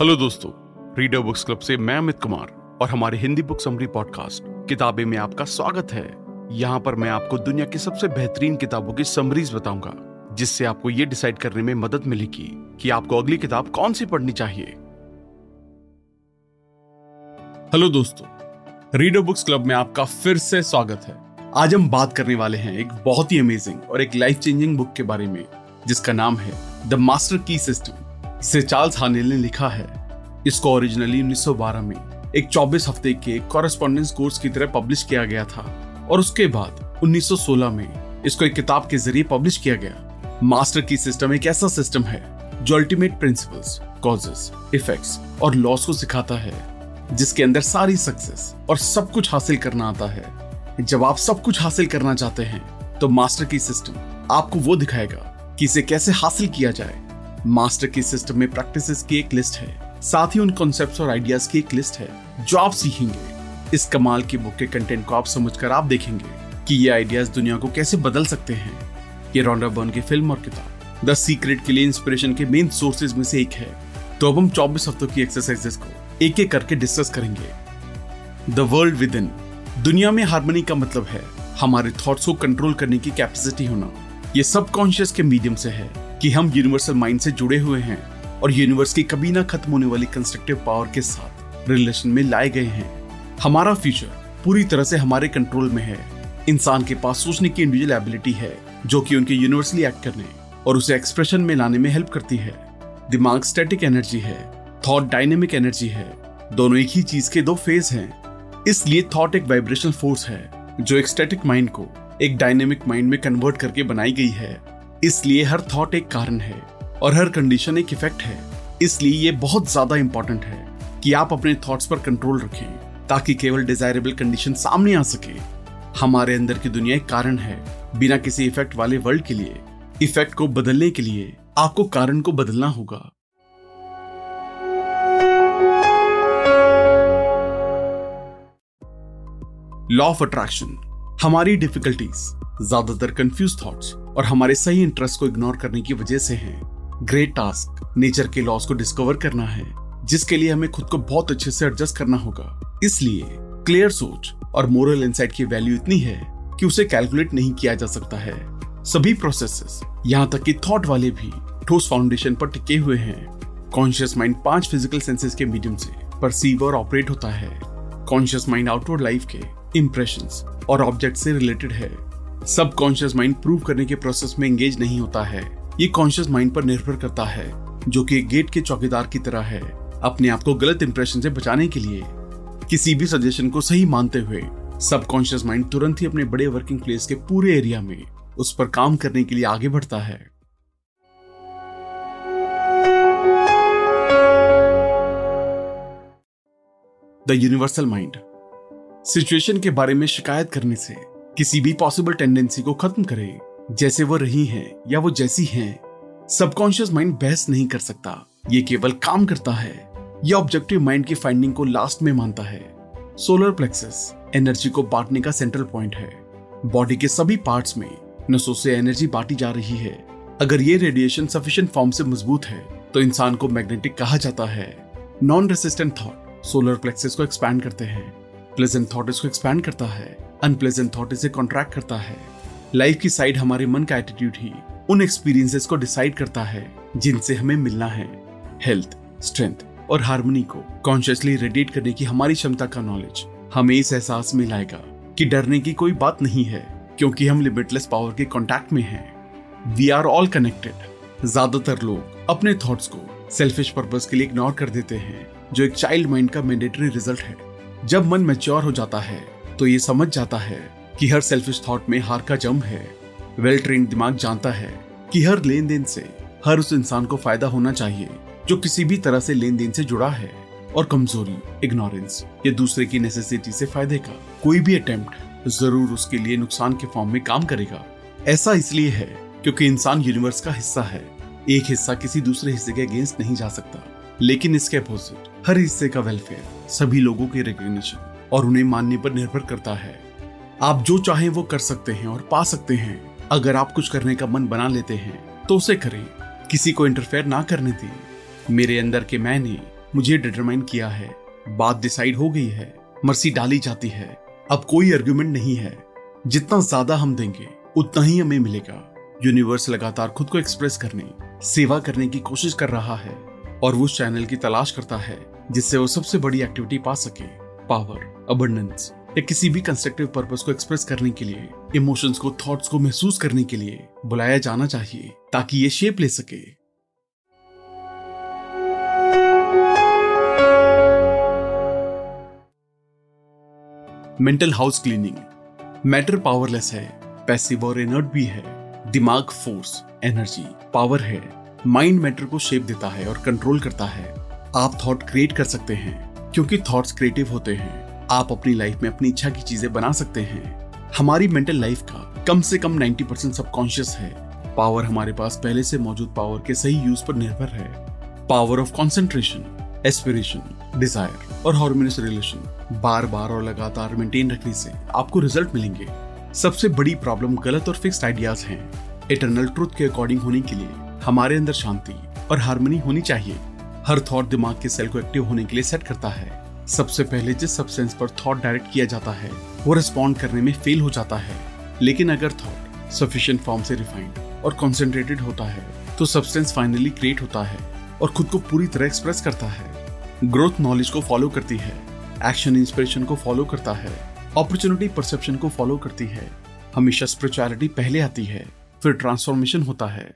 Hello दोस्तों reader books club से मैं अमित कुमार और हमारे हिंदी बुक समरी पॉडकास्ट किताबें में आपका स्वागत है। यहाँ पर मैं आपको दुनिया की सबसे बेहतरीन किताबों की समरीज बताऊँगा, जिससे आपको ये डिसाइड करने में मदद मिलेगी कि आपको अगली किताब कौन सी पढ़नी चाहिए। हेलो दोस्तों रीडर बुक्स क्लब में आपका फिर से स्वागत है। आज हम बात करने वाले हैं एक बहुत ही अमेजिंग और एक लाइफ चेंजिंग बुक के बारे में, जिसका नाम है द मास्टर की सिस्टम इसे चार्ल्स हानेल ने लिखा है। इसको ओरिजिनली 1912 में एक 24 हफ़्ते के कॉरेस्पॉन्डेंस कोर्स की तरह पब्लिश किया गया था और उसके बाद 1916 में इसको एक किताब के ज़रिए पब्लिश किया गया। मास्टर की सिस्टम एक ऐसा सिस्टम है जो अल्टीमेट प्रिंसिपल्स कॉजेस इफेक्ट्स और लॉस को सिखाता है, जिसके अंदर सारी सक्सेस और सब कुछ हासिल करना आता है। जब आप सब कुछ हासिल करना चाहते हैं तो मास्टर की सिस्टम आपको वो दिखाएगा कि इसे कैसे हासिल किया जाए। मास्टर की सिस्टम में प्रैक्टिसेस की एक लिस्ट है। साथ ही उन कॉन्सेप्ट और आइडियाज़ की एक लिस्ट है, जो आप सीखेंगे। इस कमाल की बुक के कंटेंट को आप समझकर आप देखेंगे कि ये आइडियाज़ दुनिया को कैसे बदल सकते हैं। ये रोंडा बर्न की फ़िल्म और किताब द सीक्रेट के लिए इंस्पिरेशन के मेन सोर्सेज में से एक है। तो अब हम 24 हफ्तों की एक्सरसाइजेस को एक एक करके डिस्कस करेंगे। द वर्ल्ड विद इन दुनिया में हारमोनी का मतलब है हमारे थॉट्स को कंट्रोल करने की कैपेसिटी होना। ये सबकॉन्शियस के मीडियम से है। कि हम यूनिवर्सल माइंड से जुड़े हुए हैं और यूनिवर्स की कभी ना खत्म होने वाली कंस्ट्रक्टिव पावर के साथ रिलेशन में लाए गए हैं। हमारा फ्यूचर पूरी तरह से हमारे कंट्रोल में है। इंसान के पास सोचने की इंडिविजुअल एबिलिटी है, जो कि उनके यूनिवर्सली एक्ट करने और उसे एक्सप्रेशन में लाने में हेल्प करती है। दिमाग स्टैटिक एनर्जी है थॉट डायनेमिक एनर्जी है, दोनों एक ही चीज़ के दो फ़ेज़ हैं। इसलिए थॉट एक वाइब्रेशनल फोर्स है, जो एक स्टैटिक माइंड को एक डायनेमिक माइंड में कन्वर्ट करके बनाई गई है। इसलिए हर थॉट एक कारण है और हर कंडीशन एक इफ़ेक्ट है। इसलिए ये बहुत ज़्यादा इंपॉर्टेंट है कि आप अपने थॉट्स पर कंट्रोल रखें, ताकि केवल डिजायरेबल कंडीशन सामने आ सके। हमारे अंदर की दुनिया एक कारण है। बिना किसी इफ़ेक्ट वाले वर्ल्ड के लिए इफ़ेक्ट को बदलने के लिए आपको कारण को बदलना होगा। लॉ ऑफ़ अट्रैक्शन हमारी डिफिकल्टीज ज़्यादातर कंफ्यूज थॉट्स और हमारे सही इंटरेस्ट को इग्नोर करने की वजह से है। ग्रेट टास्क नेचर के लॉस को डिस्कवर करना है, जिसके लिए हमें खुद को बहुत अच्छे से एडजस्ट करना होगा। इसलिए क्लियर सोच और मोरल इंसाइट की वैल्यू इतनी है कि उसे कैलकुलेट नहीं किया जा सकता है। सभी प्रोसेसेस यहाँ तक कि थॉट वाले भी, ठोस फाउंडेशन पर टिके हुए हैं। कॉन्शियस माइंड पाँच फ़िज़िकल सेंसेस के मीडियम से परसीव और ऑपरेट होता है। कॉन्शियस माइंड आउटवर्ड लाइफ के इम्प्रेशन और ऑब्जेक्ट से रिलेटेड है। सब कॉन्शियस माइंड प्रूव करने के प्रोसेस में एंगेज नहीं होता है। ये कॉन्शियस माइंड पर निर्भर करता है, जो कि गेट के चौकीदार की तरह है, अपने आप को गलत इंप्रेशन से बचाने के लिए। किसी भी सजेशन को सही मानते हुए सब कॉन्शियस माइंड तुरंत ही अपने बड़े वर्किंग प्लेस के पूरे एरिया में उस पर काम करने के लिए आगे बढ़ता है। द यूनिवर्सल माइंड सिचुएशन के बारे में शिकायत करने से किसी भी पॉसिबल टेंडेंसी को खत्म करे, जैसे वो रही है या वो जैसी हैं सबकॉन्शियस माइंड बहस नहीं कर सकता। ये केवल काम करता है। ये ऑब्जेक्टिव माइंड की फाइंडिंग को लास्ट में मानता है। सोलर प्लेक्सस एनर्जी को बांटने का सेंट्रल पॉइंट है। बॉडी के सभी पार्ट्स में नसों से एनर्जी बांटी जा रही है। अगर ये रेडिएशन सफिशिएंट फॉर्म से मज़बूत है तो इंसान को मैग्नेटिक कहा जाता है। Non resistant thought solar plexus को एक्सपैंड करते हैं। प्लेजेंट थॉट इसको एक्सपैंड करता है। अनप्लेजेंट थॉट इसे कॉन्ट्रैक्ट करता है। लाइफ की साइड हमारे मन का एटीट्यूड ही उन एक्सपीरियंसेस को डिसाइड करता है, जिनसे हमें मिलना है। हेल्थ स्ट्रेंथ और हारमोनी को कॉन्शियसली रेडिएट करने की हमारी क्षमता का नॉलेज हमें इस एहसास में लाएगा कि डरने की कोई बात नहीं है, क्योंकि हम लिमिटलेस पावर के कॉन्टैक्ट में हैं। वी आर ऑल कनेक्टेड ज़्यादातर लोग अपने थॉट्स को सेल्फिश पर्पज के लिए इग्नोर कर देते हैं, जो एक चाइल्ड माइंड का मैंडेटरी रिज़ल्ट है। जब मन मेच्योर हो जाता है तो ये समझ जाता है कि हर सेल्फिश थॉट में हार का जम है। वेल ट्रेन दिमाग जानता है कि हर लेन देन से हर उस इंसान को फ़ायदा होना चाहिए जो किसी भी तरह से लेन देन से जुड़ा है और कमज़ोरी इग्नोरेंस या दूसरे की नेसेसिटी से फ़ायदे का कोई भी अटेम्प्ट ज़रूर उसके लिए नुकसान के फॉर्म में काम करेगा। ऐसा इसलिए है क्योंकि इंसान यूनिवर्स का हिस्सा है। एक हिस्सा किसी दूसरे हिस्से के अगेंस्ट नहीं जा सकता। लेकिन इसके अपोजिट हर हिस्से का वेलफेयर सभी लोगों के रिकग्निशन और उन्हें मानने पर निर्भर करता है। आप जो चाहें वो कर सकते हैं और पा सकते हैं। अगर आप कुछ करने का मन बना लेते हैं तो उसे करें। किसी को इंटरफेयर ना करने दें। मेरे अंदर के मैंने मुझे डिटरमाइन किया है। बात डिसाइड हो गई है। मर्सी डाली जाती है। अब कोई आर्ग्यूमेंट नहीं है। जितना ज़्यादा हम देंगे, उतना ही हमें मिलेगा। यूनिवर्स लगातार खुद को एक्सप्रेस करने, सेवा करने की कोशिश कर रहा है। और वो उस चैनल की तलाश करता है, जिससे वो सबसे बड़ी एक्टिविटी पा सके। पावर अबंडेंस या किसी भी कंस्ट्रक्टिव पर्पस को एक्सप्रेस करने के लिए इमोशंस को थॉट्स को महसूस करने के लिए बुलाया जाना चाहिए, ताकि ये शेप ले सके। Mental house cleaning matter powerless है पैसिव और इनर्ट भी है, दिमाग फोर्स एनर्जी पावर है माइंड मैटर को शेप देता है और कंट्रोल करता है। आप थॉट क्रिएट कर सकते हैं, क्योंकि थॉट्स क्रिएटिव होते हैं। आप अपनी लाइफ में अपनी इच्छा की चीज़ें बना सकते हैं। हमारी मेंटल लाइफ का कम से कम 90 परसेंट सबकॉन्शियस है। पावर हमारे पास पहले से मौजूद पावर के सही यूज़ पर निर्भर है। Power of concentration aspiration desire और हार्मोनियस रिलेशन बार बार और लगातार मेंटेन रखने से आपको रिज़ल्ट मिलेंगे। सबसे बड़ी प्रॉब्लम गलत और फिक्स्ड आइडियाज़ हैं। इटरनल ट्रुथ के अकॉर्डिंग होने के लिए हमारे अंदर शांति और हारमोनी होनी चाहिए। हर थॉट दिमाग के सेल को एक्टिव होने के लिए सेट करता है। सबसे पहले जिस सब्सटेंस पर थॉट डायरेक्ट किया जाता है, वो रिस्पॉन्ड करने में फेल हो जाता है। लेकिन अगर थॉट सफिशियंट फॉर्म से रिफाइंड और कॉन्सेंट्रेटेड होता है तो सब्सटेंस फाइनली क्रिएट होता है और खुद को पूरी तरह एक्सप्रेस करता है। ग्रोथ नॉलेज को फॉलो करती है एक्शन इंस्पिरेशन को फॉलो करता है अपॉर्चुनिटी परसेप्शन को फॉलो करती है। हमेशा स्पिरिचुअलिटी पहले आती है, फिर ट्रांसफॉर्मेशन होता है।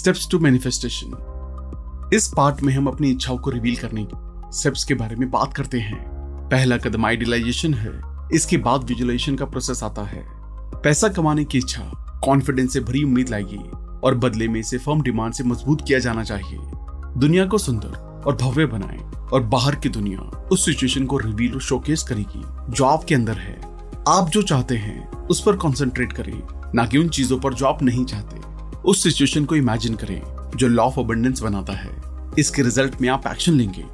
स्टेप्स टू मैनिफेस्टेशन इस पार्ट में हम अपनी इच्छाओं को रिवील करने की स्टेप्स के बारे में बात करते हैं। पहला कदम आइडियलाइजेशन है। इसके बाद विजुअलाइजेशन का प्रोसेस आता है। पैसा कमाने की इच्छा कॉन्फिडेंस से भरी उम्मीद लाएगी और बदले में इसे फर्म डिमांड से मज़बूत किया जाना चाहिए। दुनिया को सुंदर और भव्य बनाए और बाहर की दुनिया उस सिचुएशन को रिवील और शोकेस करेगी जो आपके अंदर है। आप जो चाहते हैं, उस पर कंसंट्रेट करें, ना कि उन चीज़ों पर जो आप नहीं चाहते। उस सिचुएशन को इमेजिन करें, जो लॉ ऑफ़ अबंडेंस बनाता है। इसके रिज़ल्ट में आप एक्शन लेंगे।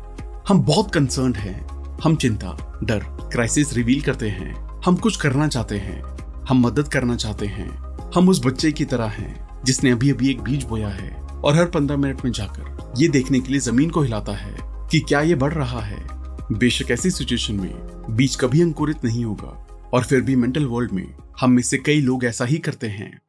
हम बहुत कंसर्न हैं। हम चिंता, डर क्राइसिस रिवील करते हैं। हम कुछ करना चाहते हैं। हम मदद करना चाहते हैं। हम उस बच्चे की तरह हैं, जिसने अभी अभी एक बीज बोया है और हर पंद्रह मिनट में जाकर ये देखने के लिए ज़मीन को हिलाता है कि क्या ये बढ़ रहा है। बेशक ऐसी सिचुएशन में बीज कभी अंकुरित नहीं होगा और फिर भी मेंटल वर्ल्ड में हम में से कई लोग ऐसा ही करते हैं।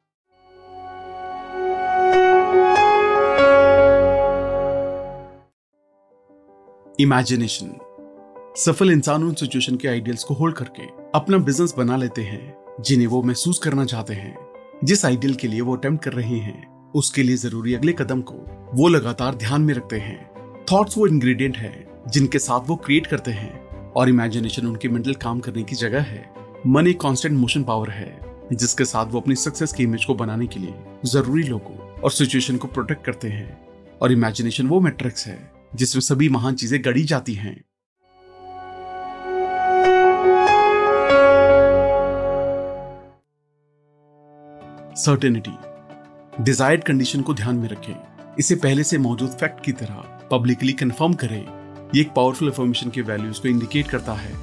इमेजिनेशन सफल इंसान उन सिचुएशन के आइडियल्स को होल्ड करके अपना बिज़नेस बना लेते हैं, जिन्हें वो महसूस करना चाहते हैं। जिस आइडियल के लिए वो अटेम्प्ट कर रहे हैं, उसके लिए ज़रूरी अगले कदम को वो लगातार ध्यान में रखते हैं। थॉट्स वो इंग्रेडिएंट है, जिनके साथ वो क्रिएट करते हैं। और इमेजिनेशन उनके मेंटल काम करने की जगह है। मन एक कांस्टेंट मोशन पावर है, जिसके साथ वो अपनी सक्सेस की इमेज को बनाने के लिए ज़रूरी लोगों और सिचुएशन को प्रोटेक्ट करते हैं। और इमेजिनेशन वो मैट्रिक्स है जिसमें सभी महान चीज़ें गढ़ी जाती हैं। सर्टेनिटी डिजायर्ड कंडीशन को ध्यान में रखें। इसे पहले से मौजूद फैक्ट की तरह पब्लिकली कंफर्म करें। ये एक पावरफुल इंफॉर्मेशन के वैल्यूज़ को इंडिकेट करता है।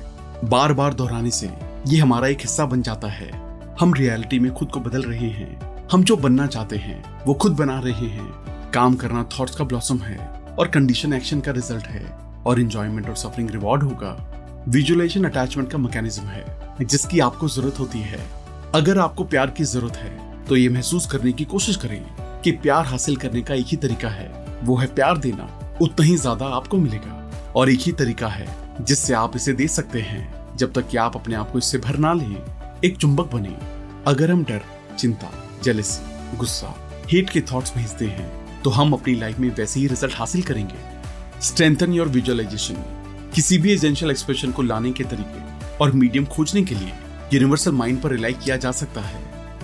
बार बार दोहराने से ये हमारा एक हिस्सा बन जाता है। हम रियलिटी में खुद को बदल रहे हैं। हम जो बनना चाहते हैं, वो खुद बना रहे हैं। काम करना थॉट्स का ब्लॉसम है। और कंडीशन एक्शन का रिज़ल्ट है। और इंजॉयमेंट और सफरिंग रिवॉर्ड होगा। विजुअलाइजेशन अटैचमेंट का मैकेनिज्म है, जिसकी आपको ज़रूरत होती है। अगर आपको प्यार की ज़रूरत है तो ये महसूस करने की कोशिश करें कि प्यार हासिल करने का एक ही तरीका है। वो है प्यार देना। उतना ही ज़्यादा आपको मिलेगा। और एक ही तरीका है, जिससे आप इसे दे सकते हैं। जब तक कि आप अपने आप को इससे भर ना लें, एक चुंबक बने। अगर हम डर, चिंता जेलसी गुस्सा हेट के थॉट्स भेजते हैं तो हम अपनी लाइफ में वैसे ही रिज़ल्ट हासिल करेंगे। स्ट्रेंथन योर विजुअलाइजेशन किसी भी एजेंशियल एक्सप्रेशन को लाने के तरीके और मीडियम खोजने के लिए यूनिवर्सल माइंड पर रिलाई किया जा सकता है।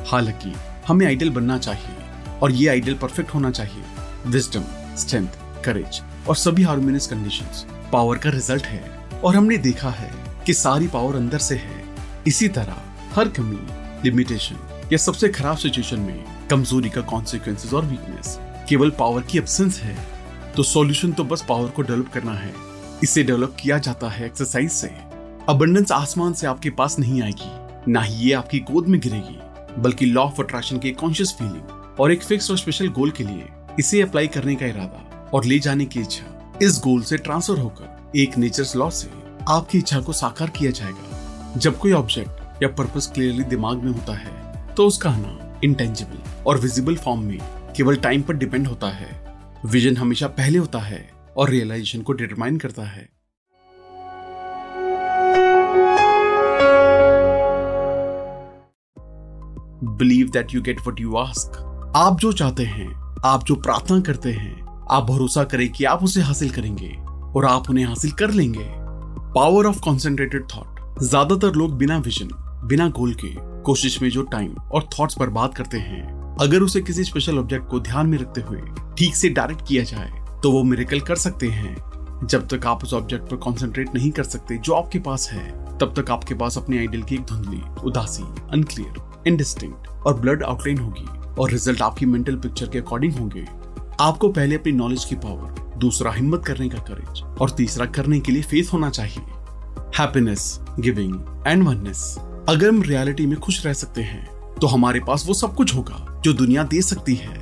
हालाँकि, हमें आइडियल बनना चाहिए और ये आइडियल परफेक्ट होना चाहिए। विजडम स्ट्रेंथ करेज और सभी हार्मोनियस कंडीशंस पावर का रिज़ल्ट है और हमने देखा है कि सारी पावर अंदर से है। इसी तरह, हर कमी लिमिटेशन या सबसे खराब सिचुएशन में कमज़ोरी का कॉन्सिक्वेंसेस और वीकनेस केवल पावर की एब्सेंस है तो सॉल्यूशन तो बस पावर को डेवलप करना है। इसे डेवलप किया जाता है एक्सरसाइज से। अबंडेंस आसमान से आपके पास नहीं आएगी, ना ही ये आपकी गोद में गिरेगी, बल्कि लॉ ऑफ़ अट्रैक्शन की कॉन्शियस फीलिंग और एक फिक्स और स्पेशल गोल के लिए इसे अप्लाई करने का इरादा और ले जाने की इच्छा। इस गोल से ट्रांसफ़र होकर एक नेचर लॉ से आपकी इच्छा को साकार किया जाएगा। जब कोई ऑब्जेक्ट या पर्पस क्लियरली दिमाग में होता है तो उसका आना इंटेंजिबल और विजिबल फॉर्म में केवल टाइम पर डिपेंड होता है। विजन हमेशा पहले होता है और रियलाइजेशन को डिटरमाइन करता है। Believe that you get what you ask आप जो चाहते हैं, आप जो प्रार्थना करते हैं, आप भरोसा करें कि आप उसे हासिल करेंगे और आप उन्हें हासिल कर लेंगे। पावर ऑफ़ कॉन्सेंट्रेटेड थॉट ज़्यादातर लोग बिना विजन बिना गोल के कोशिश में जो टाइम और थॉट्स बर्बाद करते हैं अगर उसे किसी स्पेशल ऑब्जेक्ट को ध्यान में रखते हुए ठीक से डायरेक्ट किया जाए तो वो मेरेकल कर सकते हैं। जब तक आप उस ऑब्जेक्ट पर कॉन्सेंट्रेट नहीं कर सकते जो आपके पास है, तब तक आपके पास अपने आइडियल की एक धुंधली, उदासी अनक्लियर इनडिस्टिंक्ट और ब्लड आउटलाइन होगी और रिज़ल्ट आपकी मेंटल पिक्चर के अकॉर्डिंग होंगे। आपको पहले अपनी नॉलेज की पावर दूसरा हिम्मत करने का करेज और तीसरा करने के लिए फेस होना चाहिए। हैप्पीनेस गिविंग एंड वननेस अगर हम रियलिटी में खुश रह सकते हैं तो हमारे पास वो सब कुछ होगा। जो दुनिया दे सकती है।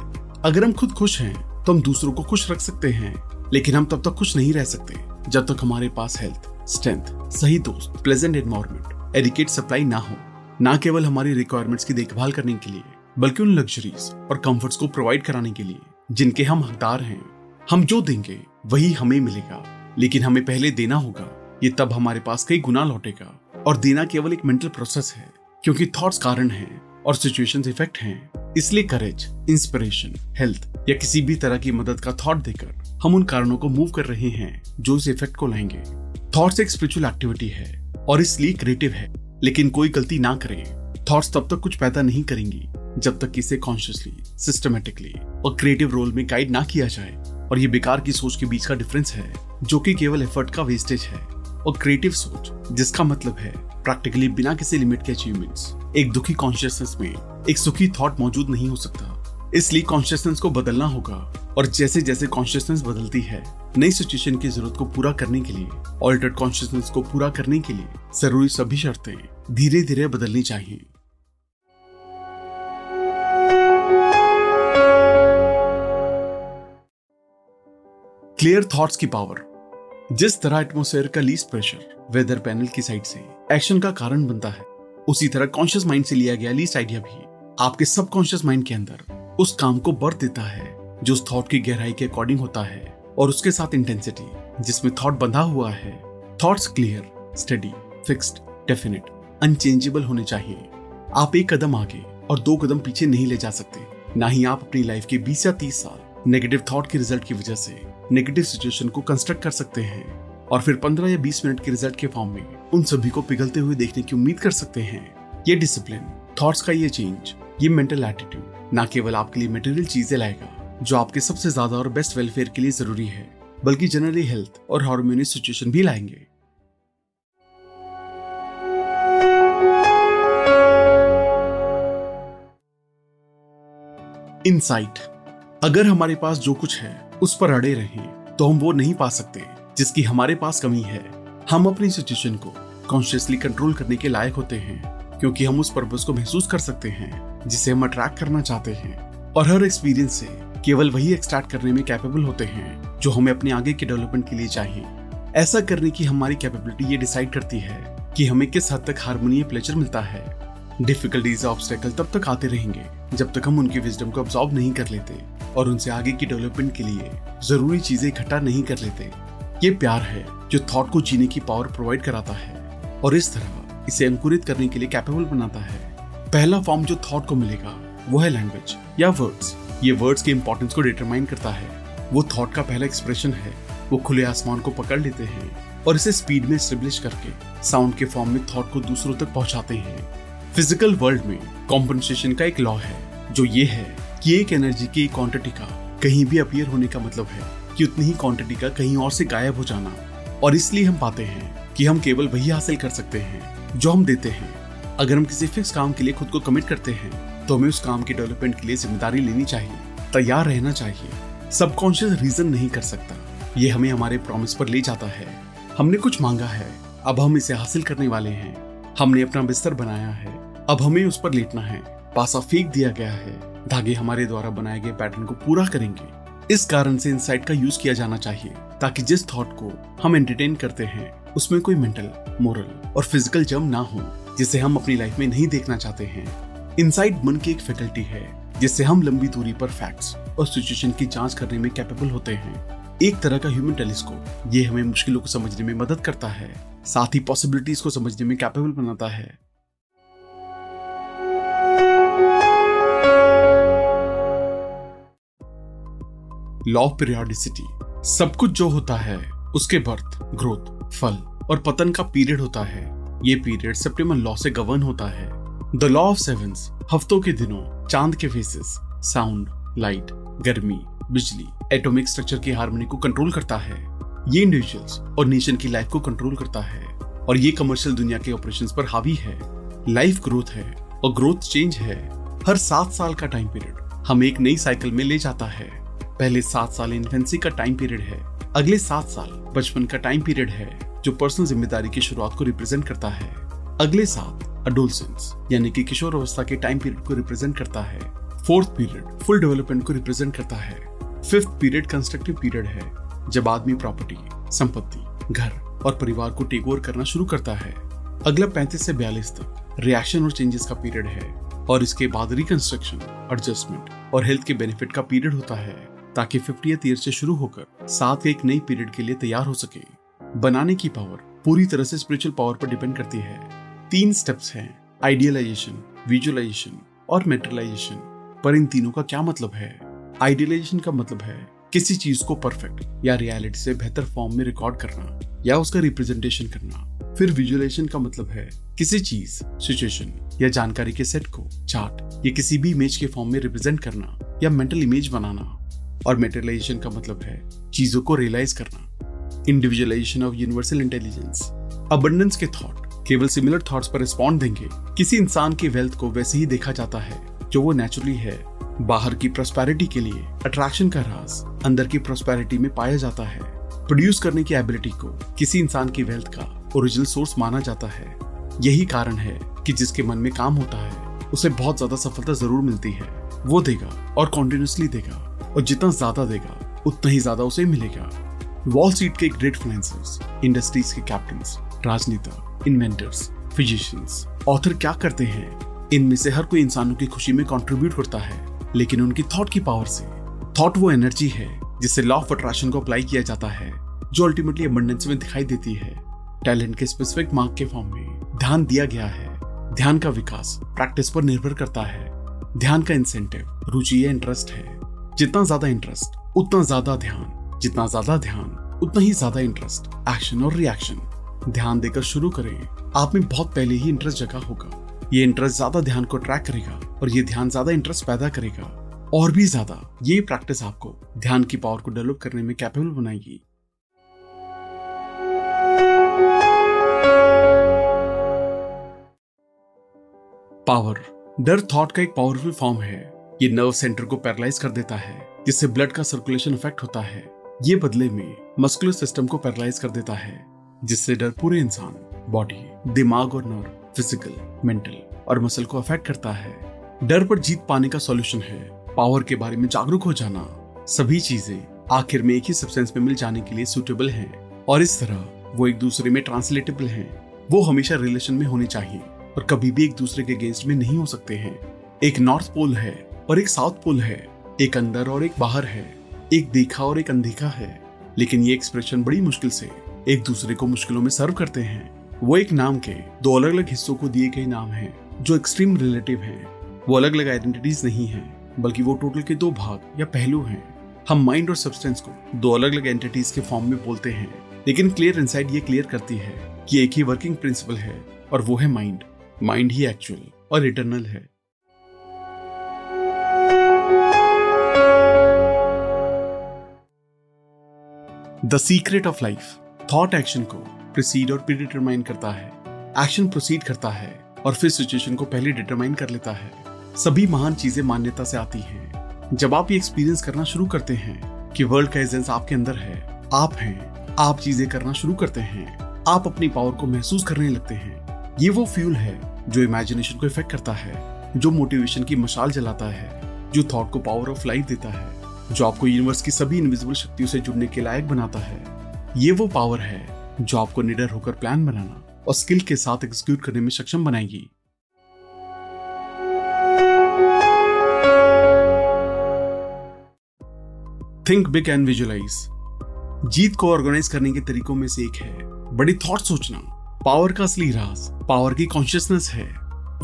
अगर हम खुद खुश हैं तो हम दूसरों को खुश रख सकते हैं। लेकिन हम तब तक खुश नहीं रह सकते, जब तक हमारे पास हेल्थ स्ट्रेंथ सही दोस्त प्लेजेंट एनवायरमेंट एडिकेट सप्लाई ना हो। न केवल हमारी रिक्वायरमेंट्स की देखभाल करने के लिए, बल्कि उन लग्जरीज और कंफर्ट्स को प्रोवाइड कराने के लिए, जिनके हम हकदार हैं। हम जो देंगे, वही हमें मिलेगा। लेकिन हमें पहले देना होगा, ये तब हमारे पास कई गुना लौटेगा। और देना केवल एक मेंटल प्रोसेस है, क्योंकि थॉट्स कारण हैं और सिचुएशंस इफ़ेक्ट हैं। इसलिए करेज इंस्पिरेशन हेल्थ या किसी भी तरह की मदद का थॉट देकर हम उन कारणों को मूव कर रहे हैं जो इस इफ़ेक्ट को लाएँगे। थॉट्स एक स्पिरिचुअल एक्टिविटी है और इसलिए क्रिएटिव है, लेकिन कोई गलती ना करें। थॉट्स तब तक कुछ पैदा नहीं करेंगी जब तक इसे कॉन्शियसली सिस्टमेटिकली और क्रिएटिव रोल में गाइड ना किया जाए। और ये बेकार की सोच के बीच का डिफरेंस है, जो कि केवल एफर्ट का वेस्टेज है। और क्रिएटिव सोच, जिसका मतलब है प्रैक्टिकली बिना किसी लिमिट के अचीवमेंट्स एक दुखी कॉन्शियसनेस में एक सुखी थॉट मौजूद नहीं हो सकता। इसलिए कॉन्शियसनेस को बदलना होगा और जैसे जैसे कॉन्शियसनेस बदलती है, नई सिचुएशन की ज़रूरत को पूरा करने के लिए ऑल्टर्ड कॉन्शियसनेस को पूरा करने के लिए ज़रूरी सभी शर्तें धीरे धीरे बदलनी चाहिए। क्लियर थॉट्स की पावर जिस तरह एटमोसफेयर का लीस्ट प्रेशर वेदर पैनल की साइड से एक्शन का कारण बनता है उसी तरह कॉन्शियस माइंड से लिया गया लीस्ट आइडिया भी आपके सबकॉन्शियस माइंड के अंदर उस काम को बर्थ देता है, जो उस थॉट की गहराई के अकॉर्डिंग होता है और उसके साथ इंटेंसिटी जिसमें थॉट बंधा हुआ है thoughts clear steady fixed definite unchangeable होने चाहिए। आप एक कदम आगे और दो कदम पीछे नहीं ले जा सकते। ना ही आप अपनी लाइफ के 20 या 30 साल नेगेटिव थॉट के रिज़ल्ट की वजह से नेगेटिव सिचुएशन को कंस्ट्रक्ट कर सकते हैं। और फिर 15 या 20 मिनट के रिज़ल्ट के फॉर्म में उन सभी को पिघलते हुए देखने की उम्मीद कर सकते हैं। ये डिसिप्लिन थॉट्स का ये चेंज ये मेंटल एटीट्यूड न केवल आपके लिए मटेरियल चीज़ें लाएगा, जो आपके सबसे ज़्यादा और बेस्ट वेलफेयर के लिए ज़रूरी है, बल्कि जनरली हेल्थ और हार्मोनियस सिचुएशन भी लाएँगे। इनसाइट अगर हमारे पास जो कुछ है, उस पर अड़े रहें तो हम वो नहीं पा सकते। जिसकी हमारे पास कमी है, हम अपनी सिचुएशन को कॉन्शियसली कंट्रोल करने के लायक होते हैं, क्योंकि हम उस पर्पज को महसूस कर सकते हैं, जिसे हम अट्रैक्ट करना चाहते हैं। और हर एक्सपीरियंस से केवल वही एक्सट्रैक्ट करने में कैपेबल होते हैं, जो हमें अपने आगे के डेवलपमेंट के लिए चाहिए। ऐसा करने की हमारी कैपेबिलिटी ये डिसाइड करती है कि हमें किस हद तक हारमोनी प्लेजर मिलता है। डिफिकल्टीज ऑब्स्टेकल तब तक आते रहेंगे, जब तक हम उनकी विजडम को ऑब्जॉर्व नहीं कर लेते और उनसे आगे की डेवलपमेंट के लिए ज़रूरी चीज़ें इकट्ठा नहीं कर लेते। ये प्यार है जो थॉट को जीने की पावर प्रोवाइड कराता है और इस तरह इसे अंकुरित करने के लिए कैपेबल बनाता है। पहला फॉर्म जो थॉट को मिलेगा, वो है लैंग्वेज या वर्ड्स ये वर्ड्स के इंपॉर्टेंस को डिटरमाइन करता है। वो थॉट का पहला एक्सप्रेशन है। वो खुले आसमान को पकड़ लेते हैं और इसे स्पीड में स्टेब्लिश करके साउंड के फॉर्म में थॉट को दूसरों तक पहुंचाते हैं। फ़िज़िकल वर्ल्ड में कॉम्पनसेशन का एक लॉ है, जो ये है कि एक एनर्जी की क्वांटिटी का कहीं भी अपियर होने का मतलब है। कि उतनी ही क्वांटिटी का कहीं और से गायब हो जाना। और इसलिए हम पाते हैं कि हम केवल वही हासिल कर सकते हैं, जो हम देते हैं। अगर हम किसी फिक्स काम के लिए खुद को कमिट करते हैं तो हमें उस काम की डेवलपमेंट के लिए ज़िम्मेदारी लेनी चाहिए, तैयार रहना चाहिए। सबकॉन्शियस रीजन नहीं कर सकता। ये हमें हमारे प्रॉमिस पर ले जाता है। हमने कुछ मांगा है, अब हम इसे हासिल करने वाले हैं। हमने अपना बिस्तर बनाया है, अब हमें उस पर लेटना है। पासा फेंक दिया गया है। धागे हमारे द्वारा बनाए गए पैटर्न को पूरा करेंगे। इस कारण से इनसाइट का यूज़ किया जाना चाहिए, ताकि जिस थॉट को हम एंटरटेन करते हैं, उसमें कोई मेंटल मोरल और फ़िज़िकल जम ना हो, जिसे हम अपनी लाइफ में नहीं देखना चाहते हैं। इनसाइट मन की एक फैकल्टी है, जिससे हम लंबी दूरी पर फैक्ट्स और सिचुएशन की जाँच करने में कैपेबल होते हैं। एक तरह का ह्यूमन टेलीस्कोप ये हमें मुश्किलों को समझने में मदद करता है, साथ ही पॉसिबिलिटीज को समझने में कैपेबल बनाता है। Law of periodicity. सब कुछ जो होता है, उसके बर्थ, ग्रोथ, फल और पतन का पीरियड होता है। ये पीरियड सेप्टेम्बर लॉ से गवर्न होता है। द लॉ ऑफ़ सेवंस हफ्तों के दिनों, चाँद के फेसेस साउंड लाइट गर्मी, बिजली एटॉमिक स्ट्रक्चर की हारमोनी को कंट्रोल करता है। ये इंडिविजुअल्स और नेशन की लाइफ को कंट्रोल करता है। और ये कमर्शियल दुनिया के ऑपरेशन पर हावी है। लाइफ ग्रोथ है और ग्रोथ चेंज है। हर सात साल का टाइम पीरियड हम एक नई साइकिल में ले जाता है। पहले सात साल इन्फेंसी का टाइम पीरियड है। अगले सात साल बचपन का टाइम पीरियड है, जो पर्सनल ज़िम्मेदारी की शुरुआत को रिप्रेजेंट करता है। अगले सात अडोलसेंस यानी कि किशोर अवस्था के टाइम पीरियड को रिप्रेजेंट करता है। फोर्थ पीरियड फुल डेवलपमेंट को रिप्रेजेंट करता है। फिफ्थ पीरियड कंस्ट्रक्टिव पीरियड है, जब आदमी प्रॉपर्टी संपत्ति, घर और परिवार को टेक ओवर करना शुरू करता है। अगला 35 से 42 तक रिएक्शन और चेंजेस का पीरियड है, और इसके बाद रिकंस्ट्रक्शन एडजस्टमेंट और हेल्थ के बेनिफिट का पीरियड होता है। ताकि फिफ्टी ईयर से शुरू होकर साथ एक नई पीरियड के लिए तैयार हो सके। बनाने की पावर पूरी तरह से स्पिरिचुअल पावर पर डिपेंड करती है। तीन स्टेप्स हैं। आइडियलाइजेशन विजुअलाइजेशन और मेट्रलाइजेशन पर इन तीनों का क्या मतलब है? आइडियलाइजेशन का मतलब है किसी चीज़ को परफेक्ट या रियलिटी से बेहतर फॉर्म में रिकॉर्ड करना या उसका रिप्रेजेंटेशन करना। फिर विजुअलाइजेशन का मतलब है किसी चीज़ सिचुएशन या जानकारी के सेट को चार्ट या किसी भी इमेज के फॉर्म में रिप्रेजेंट करना या मेंटल इमेज बनाना। और मेटेरियलाइजेशन का मतलब है चीज़ों को रियलाइज़ करना। Individualisation of universal intelligence abundance के थॉट केवल सिमिलर थॉट्स पर रिस्पॉन्ड देंगे। किसी इंसान के वेल्थ को वैसे ही देखा जाता है, जो वो नेचुरली है। बाहर की प्रोस्पेरिटी के लिए अट्रैक्शन का राज अंदर की प्रोस्पेरिटी में पाया जाता है। प्रोड्यूस करने की एबिलिटी को किसी इंसान की वेल्थ का ओरिजिनल सोर्स माना जाता है। यही कारण है कि जिसके मन में काम होता है, उसे बहुत ज़्यादा सफलता ज़रूर मिलती है। वो देगा और कॉन्टिन्यूसली देगा। और जितना ज़्यादा देगा, उतना ही ज़्यादा उसे मिलेगा। वॉल स्ट्रीट के ग्रेट फाइनेंसर्स इंडस्ट्रीज़ के कैप्टन राजनेता इन्वेंटर्स फिजिशियंस ऑथर क्या करते हैं? इनमें से हर कोई इंसानों की खुशी में कंट्रीब्यूट करता है, लेकिन उनकी थॉट की पावर से। थॉट वो एनर्जी है, जिससे लॉ ऑफ़ अट्रैक्शन को अप्लाई किया जाता है, जो अल्टीमेटली अबंडेंस में दिखाई देती है। टैलेंट के स्पेसिफिक मार्क के फॉर्म में ध्यान दिया गया है। ध्यान का विकास प्रैक्टिस पर निर्भर करता है। ध्यान का इंसेंटिव रुचि या इंटरेस्ट है। जितना ज़्यादा इंटरेस्ट उतना ज़्यादा ध्यान। जितना ज़्यादा ध्यान, उतना ही ज़्यादा इंटरेस्ट एक्शन और रिएक्शन ध्यान देकर शुरू करें। आप में बहुत पहले ही इंटरेस्ट जगा होगा। ये इंटरेस्ट ज़्यादा ध्यान को ट्रैक करेगा और ये ध्यान ज़्यादा इंटरेस्ट पैदा करेगा। और भी ज़्यादा, ये प्रैक्टिस आपको ध्यान की पावर को डेवलप करने में कैपेबल बनाएगी। पावर डर थॉट का एक पावरफुल फॉर्म है। ये नर्व सेंटर को पैरालाइज कर देता है, जिससे ब्लड का सर्कुलेशन इफ़ेक्ट होता है। ये बदले में मस्कुलर सिस्टम को पैरालाइज कर देता है, जिससे डर पूरे इंसान बॉडी दिमाग और नर्व फ़िज़िकल मेंटल और मसल को अफेक्ट करता है। डर पर जीत पाने का सॉल्यूशन है पावर के बारे में जागरूक हो जाना। सभी चीज़ें आखिर में एक ही सब्सटेंस में मिल जाने के लिए सुटेबल हैं और इस तरह वो एक दूसरे में ट्रांसलेटेबल हैं। वो हमेशा रिलेशन में होने चाहिए और कभी भी एक दूसरे के अगेंस्ट में नहीं हो सकते हैं। एक नॉर्थ पोल है और एक साउथ पोल है, एक अंदर और एक बाहर है, एक देखा और एक अनदेखा है। लेकिन ये एक्सप्रेशन बड़ी मुश्किल से एक दूसरे को मुश्किलों में सर्व करते हैं। वो एक नाम के, दो अलग अलग हिस्सों को दिए गए नाम हैं, जो एक्सट्रीम रिलेटिव हैं। वो अलग अलग आइडेंटिटीज नहीं हैं, बल्कि वो टोटल के दो भाग या पहलू हैं। हम माइंड और सब्सटेंस को दो अलग अलग एंटिटीज के फॉर्म में बोलते हैं, लेकिन क्लियर इंसाइड ये क्लियर करती है कि एक ही वर्किंग प्रिंसिपल है, और वो है माइंड माइंड ही एक्चुअल और इटरनल है। The secret of life thought action को प्रोसीड और प्रीडिटरमाइन करता है। एक्शन प्रोसीड करता है और फिर सिचुएशन को पहले डिटरमाइन कर लेता है। सभी महान चीज़ें मान्यता से आती हैं। जब आप ये एक्सपीरियंस करना शुरू करते हैं कि वर्ल्ड का एजेंस आपके अंदर है, आप हैं, आप चीज़ें करना शुरू करते हैं, आप अपनी पावर को महसूस करने लगते हैं, ये वो फ्यूल है जो इमेजिनेशन को इफ़ेक्ट करता है, जो मोटिवेशन की मशाल जलाता है, जो थॉट को पावर ऑफ़ लाइफ देता है। जो आपको यूनिवर्स की सभी इनविजिबल शक्तियों से जुड़ने के लायक बनाता है, ये वो पावर है जो आपको निडर होकर प्लान बनाना और स्किल के साथ एग्जीक्यूट करने में सक्षम बनाएगी। थिंक बिग एंड विजुअलाइज जीत को ऑर्गेनाइज करने के तरीकों में से एक है। बड़ी थॉट सोचना। पावर का असली राज पावर की कॉन्शियसनेस है।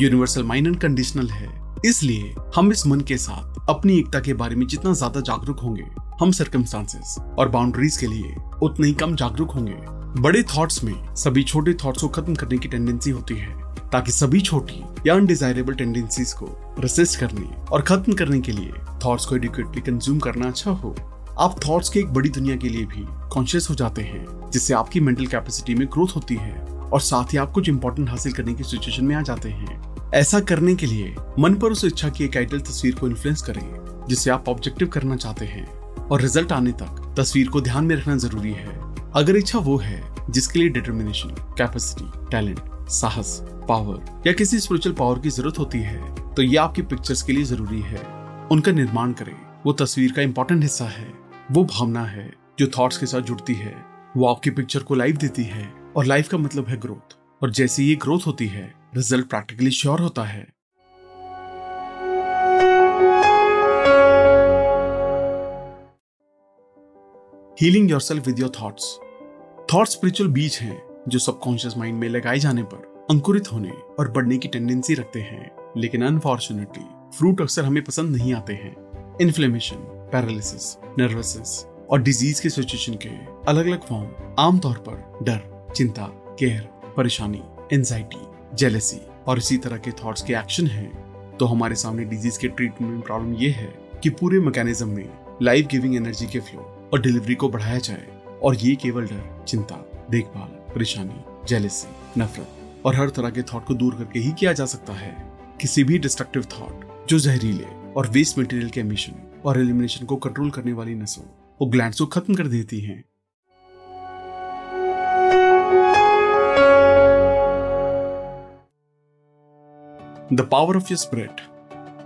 यूनिवर्सल माइंड एंड कंडीशनल है। इसलिए हम इस मन के साथ अपनी एकता के बारे में जितना ज़्यादा जागरूक होंगे हम सर्कमस्टांसेस और बाउंड्रीज के लिए उतने ही कम जागरूक होंगे। बड़े थॉट्स में सभी छोटे थॉट्स को खत्म करने की टेंडेंसी होती है, ताकि सभी छोटी या अनडिजायरेबल टेंडेंसीज को रेसिस्ट करने और खत्म करने के लिए थॉट्स को एडिक्वेटली कंज्यूम करना अच्छा हो। आप थॉट्स की एक बड़ी दुनिया के लिए भी कॉन्शियस हो जाते हैं, जिससे आपकी मेंटल कैपेसिटी में ग्रोथ होती है और साथ ही आप कुछ इंपॉर्टेंट हासिल करने की सिचुएशन में आ जाते हैं। ऐसा करने के लिए मन पर उस इच्छा की एक आइडल तस्वीर को इन्फ्लुएंस करें, जिसे आप ऑब्जेक्टिव करना चाहते हैं। और रिज़ल्ट आने तक तस्वीर को ध्यान में रखना ज़रूरी है। अगर इच्छा वो है, जिसके लिए डिटर्मिनेशन कैपेसिटी टैलेंट साहस पावर या किसी स्पिरिचुअल पावर की ज़रूरत होती है तो ये आपकी पिक्चर्स के लिए ज़रूरी है। उनका निर्माण करें। वो तस्वीर का इंपॉर्टेंट हिस्सा है। वो भावना है, जो थॉट्स के साथ जुड़ती है। वो आपकी पिक्चर को लाइफ देती है। और लाइफ का मतलब है ग्रोथ और जैसे ये ग्रोथ होती है रिज़ल्ट प्रैक्टिकली श्योर होता है। Healing yourself with your thoughts thought spiritual बीज हैं, जो सबकॉन्शियस माइंड में लगाए जाने पर अंकुरित होने और बढ़ने की टेंडेंसी रखते हैं। लेकिन अनफॉर्चुनेटली फ्रूट अक्सर हमें पसंद नहीं आते हैं। इन्फ्लेमेशन पैरालिसिस नर्वसनेस और डिज़ीज़ के सिचुएशन के अलग अलग फॉर्म आमतौर पर डर, चिंता केयर परेशानी एंजाइटी जेलेसी और इसी तरह के थॉट्स के एक्शन हैं तो हमारे सामने डिज़ीज़ के ट्रीटमेंट में प्रॉब्लम ये है कि पूरे मैकेनिज्म में लाइफ गिविंग एनर्जी के फ्लो और डिलीवरी को बढ़ाया जाए, और ये केवल डर, चिंता, देखभाल, परेशानी जेलेसी नफरत, और हर तरह के थॉट को दूर करके ही किया जा सकता है। किसी भी डिस्ट्रक्टिव थॉट जो जहरीले और वेस्ट मटेरियल के एमिशन और एलिमिनेशन को कंट्रोल करने वाली नसों, वो ग्लैंड्स को खत्म कर देती हैं। The power of your spirit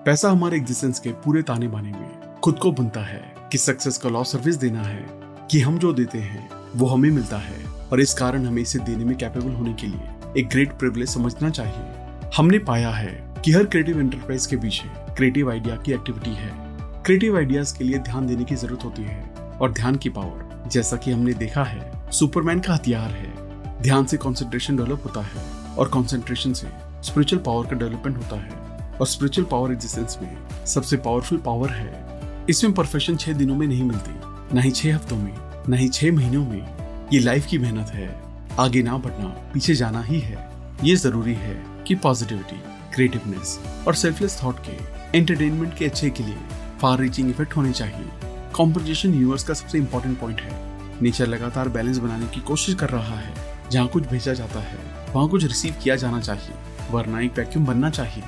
पैसा हमारे एग्जिस्टेंस के पूरे ताने बाने में खुद को बुनता है कि सक्सेस का लॉ सर्विस देना है, कि हम जो देते हैं, वो हमें मिलता है और इस कारण हमें इसे देने में कैपेबल होने के लिए एक ग्रेट प्रिविलेज समझना चाहिए। हमने पाया है कि हर क्रिएटिव एंटरप्राइज के पीछे क्रिएटिव आइडिया की एक्टिविटी है। क्रिएटिव आइडियाज़ के लिए ध्यान देने की ज़रूरत होती है और ध्यान की पावर जैसा कि हमने देखा है सुपरमैन का हथियार है। ध्यान से कंसंट्रेशन डेवलप होता है और कंसंट्रेशन से स्पिरिचुअल पावर का डेवलपमेंट होता है और स्पिरिचुअल पावर एग्जिस्टेंस में सबसे पावरफुल पावर है। इसमें परफेक्शन छह दिनों में नहीं मिलती। न ही छह हफ्तों में, न ही छह महीनों में। ये लाइफ की मेहनत है। आगे ना बढ़ना, पीछे जाना ही है। ये ज़रूरी है कि पॉजिटिविटी क्रिएटिवनेस और सेल्फलेस थॉट के एंटरटेनमेंट के अच्छे के लिए फार रीचिंग इफ़ेक्ट होने चाहिए। कॉम्पोजिशन यूनिवर्स का सबसे इंपॉर्टेंट पॉइंट है। नेचर लगातार बैलेंस बनाने की कोशिश कर रहा है। जहाँ कुछ भेजा जाता है, वहाँ कुछ रिसीव किया जाना चाहिए। वरना एक वैक्यूम बनना चाहिए।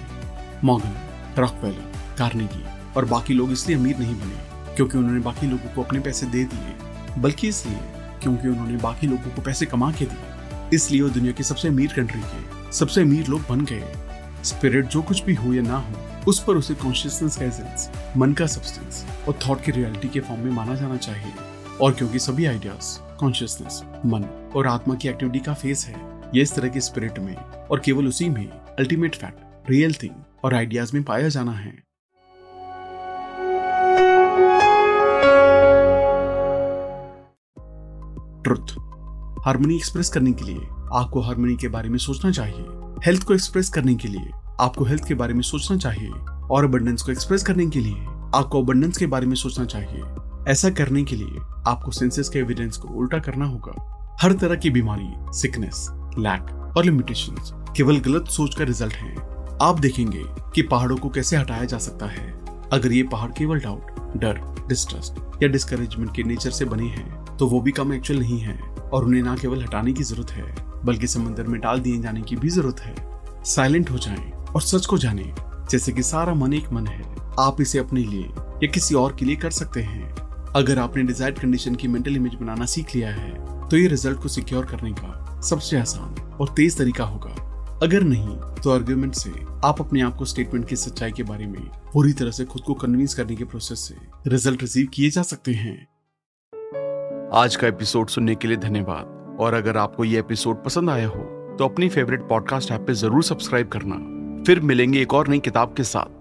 मॉगन रॉकवेलर कार्नेगी और बाकी लोग इसलिए अमीर नहीं बने, क्योंकि उन्होंने बाकी लोगों को अपने पैसे दे दिए, बल्कि इसलिए क्योंकि उन्होंने बाकी लोगों को पैसे कमा के दिए। इसलिए वो दुनिया की सबसे अमीर कंट्री के, सबसे अमीर लोग बन गए। स्पिरिट जो कुछ भी हो या ना हो, उस पर उसे कॉन्शियसनेस का एसेंस मन का सब्सटेंस और थॉट की रियलिटी के फॉर्म में माना जाना चाहिए। और क्योंकि सभी आइडियाज़ कॉन्शियसनेस मन और आत्मा की एक्टिविटी का फेस है ये इस तरह के स्पिरिट में और केवल उसी में अल्टीमेट फैक्ट रियल थिंग और आइडियाज़ में पाया जाना है। ट्रुथ हारमोनी एक्सप्रेस करने के लिए आपको हारमोनी के बारे में सोचना चाहिए। हेल्थ को एक्सप्रेस करने के लिए आपको हेल्थ के बारे में सोचना चाहिए और अबंडेंस को एक्सप्रेस करने के लिए आपको अबंडेंस के बारे में सोचना चाहिए। ऐसा करने के लिए आपको सेंसेस के एविडेंस को उल्टा करना होगा। हर तरह की बीमारी सिकनेस लैक और लिमिटेशन केवल गलत सोच का रिज़ल्ट है। आप देखेंगे कि पहाड़ों को कैसे हटाया जा सकता है। अगर ये पहाड़ केवल डाउट डर डिस्ट्रस्ट या डिस्करेजमेंट के नेचर से बने हैं तो वो भी कम एक्चुअल नहीं है और उन्हें ना केवल हटाने की ज़रूरत है, बल्कि समंदर में डाल दिए जाने की भी ज़रूरत है। साइलेंट हो जाएँ और सच को जाने, जैसे कि सारा मन एक मन है। आप इसे अपने लिए या किसी और के लिए कर सकते हैं। अगर आपने डिजायर्ड कंडीशन की मेंटल इमेज बनाना सीख लिया है तो ये रिज़ल्ट को सिक्योर करने का सबसे आसान और तेज तरीका होगा। अगर नहीं तो आर्ग्यूमेंट से आप अपने आप को स्टेटमेंट की सच्चाई के बारे में पूरी तरह से खुद को कन्विंस करने के प्रोसेस से रिज़ल्ट रिसीव किए जा सकते हैं। आज का एपिसोड सुनने के लिए धन्यवाद। और अगर आपको ये एपिसोड पसंद आया हो तो अपनी फेवरेट पॉडकास्ट ऐप पे ज़रूर सब्सक्राइब करना। फिर मिलेंगे एक और नई किताब के साथ।